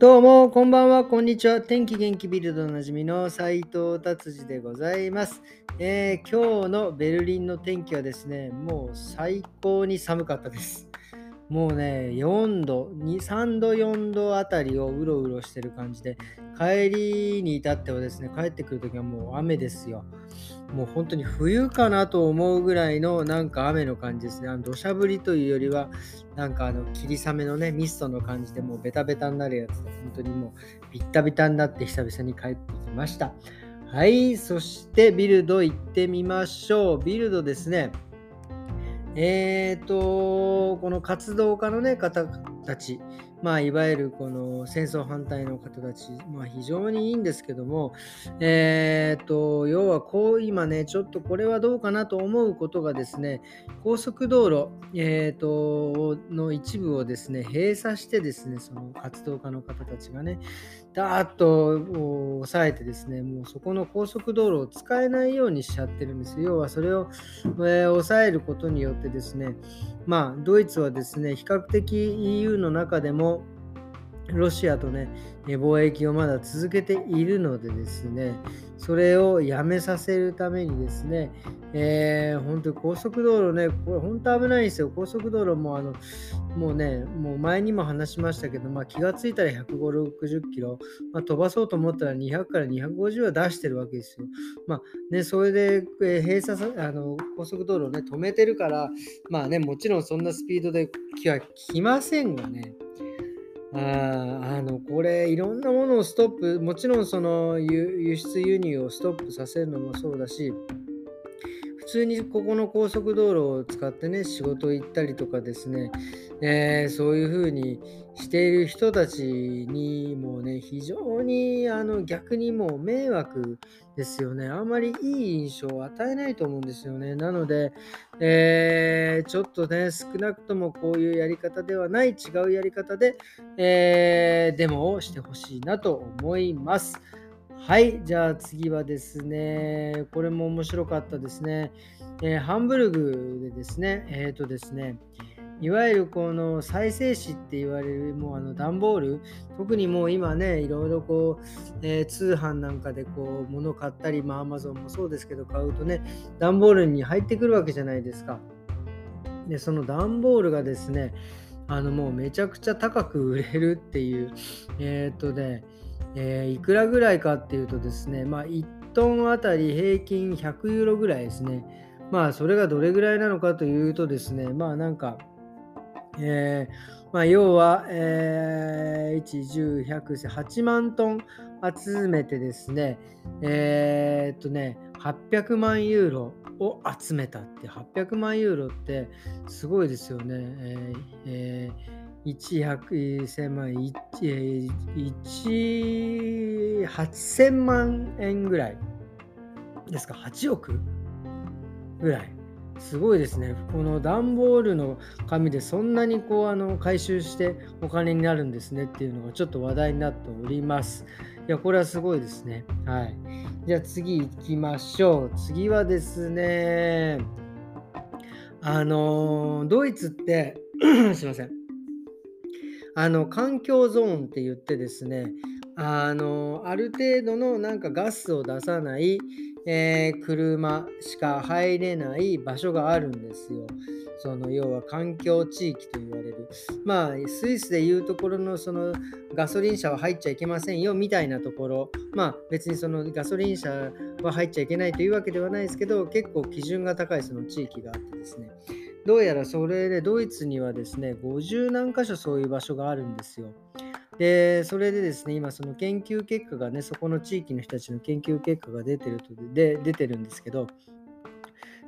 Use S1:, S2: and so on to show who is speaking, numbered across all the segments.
S1: どうも、こんばんは、こんにちは。天気元気ビルドおなじみの斉藤達治でございます、えー今日のベルリンの天気はですね、もう最高に寒かったです。もうね、4度、2 3度、4度あたりをうろうろしてる感じで、帰りに至ってはですね、帰ってくるときはもう雨ですよ。もう本当に冬かなと思うぐらいのなんか雨の感じですね。あの土砂降りというよりは、なんかあの霧雨のね、ミストの感じでもうベタベタになるやつで、本当にもうビッタビタになって久々に帰ってきました。はい、そしてビルド行ってみましょう。ビルドですね。えーと、この活動家の、ね、方たち、まあ、いわゆるこの戦争反対の方たち、まあ、非常にいいんですけども、えーと、要はこう今ね、ちょっとこれはどうかなと思うことがですね、高速道路、えーとの一部をですね、閉鎖してですね、その活動家の方たちがね、ダーッともう抑えてですね、もうそこの高速道路を使えないようにしちゃってるんです。要はそれを、えー抑えることによってですね、まあ、ドイツはですね、比較的 EU の中でも、ロシアとね、貿易をまだ続けているのでですね、それをやめさせるためにですね、えー本当に高速道路ね、これ本当危ないんですよ。高速道路もあの、もうね、もう前にも話しましたけど、まあ、気がついたら150、60キロ、まあ、飛ばそうと思ったら200から250は出してるわけですよ。まあね、それで、えー閉鎖さあの高速道路をね、止めてるから、まあね、もちろんそんなスピードで来は来ませんがね、ああのこれいろん。なものをストップもちろんその輸出輸入をストップさせるのもそうだし通にここの高速道路を使ってね仕事行ったりとかですね、えーそういうふうにしている人たちにもね非常にあの逆にもう迷惑ですよね。あんまりいい印象を与えないと思うんですよね。なので、えーちょっとね少なくともこういうやり方ではない違うやり方で、えーデモをしてほしいなと思います。はい、じゃあ次はですね、これも面白かったですね。えーハンブルグでですね、えっ、とですね、いわゆるこの再生紙って言われるもうあの段ボール、特にもう今ね、いろいろこう、えー通販なんかでこう物買ったり、まあ Amazon もそうですけど買うとね、段ボールに入ってくるわけじゃないですか。で、その段ボールがですね、あのもうめちゃくちゃ高く売れるっていう、えっ、とね、えーいくらぐらいかっていうとですね、まあ、1トンあたり平均100ユーロぐらいですね。まあ、それがどれぐらいなのかというとですね、まあ、なんか、えーまあ、要は、えー、1、10、100、8万トン集めてですね、えーっとね、800万ユーロを集めたって、800万ユーロってすごいですよね。えーえー1 0 1000万、18000万円ぐらいですか、8億ぐらい。すごいですね。この段ボールの紙でそんなにこうあの回収してお金になるんですねっていうのがちょっと話題になっております。いや、これはすごいですね。はい。じゃあ次行きましょう。次はですね、あのドイツって、すいません。あの環境ゾーンって言ってですね、あのある程度のなんかガスを出さない、えー車しか入れない場所があるんですよ。その要は環境地域と言われる。まあスイスでいうところのそのガソリン車は入っちゃいけませんよみたいなところ。まあ別にそのガソリン車は入っちゃいけないというわけではないですけど結構基準が高いその地域があってですね。どうやらそれでドイツにはですね、50何箇所そういう場所があるんですよ。で、それでですね、今その研究結果がね、そこの地域の人たちの研究結果が出てるとで出てるんですけど、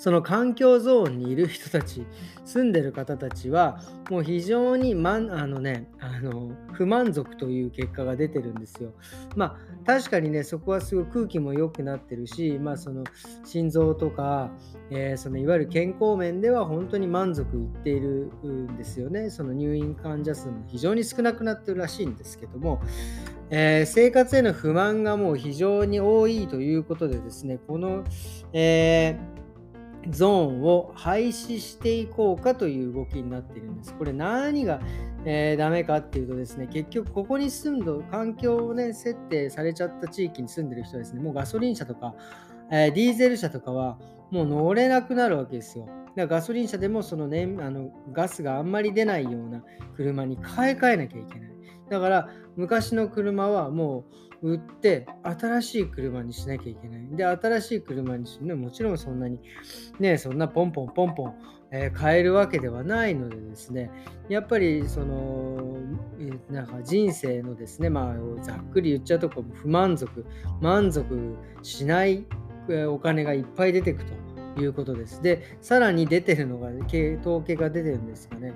S1: その環境ゾーンにいる人たち、住んでる方たちは、もう非常に満あの、ね、あの不満足という結果が出てるんですよ。まあ確かにね、そこはすごい空気も良くなってるし、まあその心臓とか、えーそのいわゆる健康面では本当に満足いっているんですよね。その入院患者数も非常に少なくなってるらしいんですけども、えー生活への不満がもう非常に多いということでですね、この、えーゾーンを廃止していこうかという動きになっているんです。これ何が、えー、ダメかっていうとですね、結局ここに住んど、環境をね、設定されちゃった地域に住んでる人はですね、もうガソリン車とか、えー、ディーゼル車とかはもう乗れなくなるわけですよ。だからガソリン車でもその、ね、あのガスがあんまり出ないような車に買い替えなきゃいけない。だから昔の車はもう売って新しい車にしなきゃいけない。で、新しい車にするのはもちろんそんなにね、そんなポンポンポンポン、えー、買えるわけではないのでですね、やっぱりその、なんか人生のですね、まあざっくり言っちゃうとこ不満足、満足しないお金がいっぱい出てくと。いうことです。で、さらに出てるのが、統計が出てるんですかね。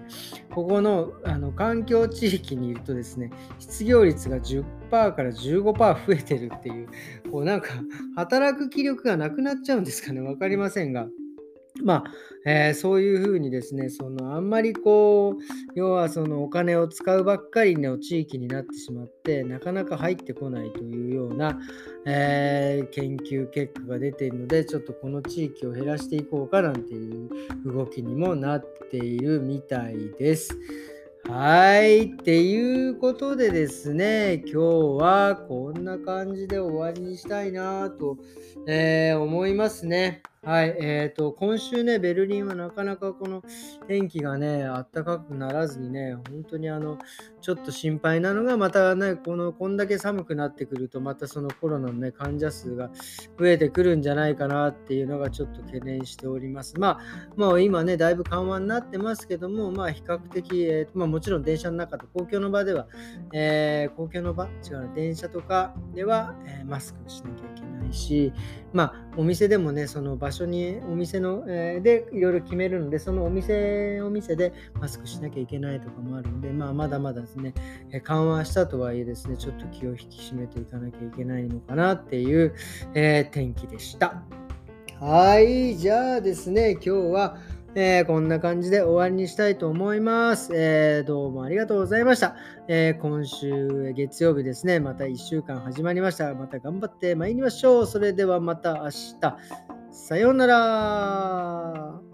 S1: ここのあの環境地域にいるとですね、失業率が10%から15%増えてるっていう、こうなんか働く気力がなくなっちゃうんですかね。分かりませんが。まあ、えー、そういうふうにですね、そのあんまりこう、要はそのお金を使うばっかりの地域になってしまって、なかなか入ってこないというような、えー、研究結果が出ているので、ちょっとこの地域を減らしていこうかなんていう動きにもなっているみたいです。はい。っていうことでですね、今日はこんな感じで終わりにしたいなと、えー、思いますね。はい、えーと、今週ね、ベルリンはなかなかこの天気がね、あったかくならずにね、本当にあの、ちょっと心配なのが、またね、この、こんだけ寒くなってくると、またそのコロナのね、患者数が増えてくるんじゃないかなっていうのがちょっと懸念しております。まあ、もう今ね、だいぶ緩和になってますけども、まあ、比較的、えーまあ、もちろん電車の中と公共の場では、えー、公共の場、違う、電車とかでは、えー、マスクをしなきゃいけないし、まあ、お店でもね、その場所に、お店の、えー、でいろいろ決めるので、そのお店、お店でマスクしなきゃいけないとかもあるので、まあ、まだまだですね、え緩和したとはいえですね、ちょっと気を引き締めていかなきゃいけないのかなっていう、えー、天気でした。はい、じゃあですね、今日は、えー、こんな感じで終わりにしたいと思います。えー、どうもありがとうございました。えー、今週月曜日ですね、また1週間始まりました。また頑張って参りましょう。それではまた明日。さようなら。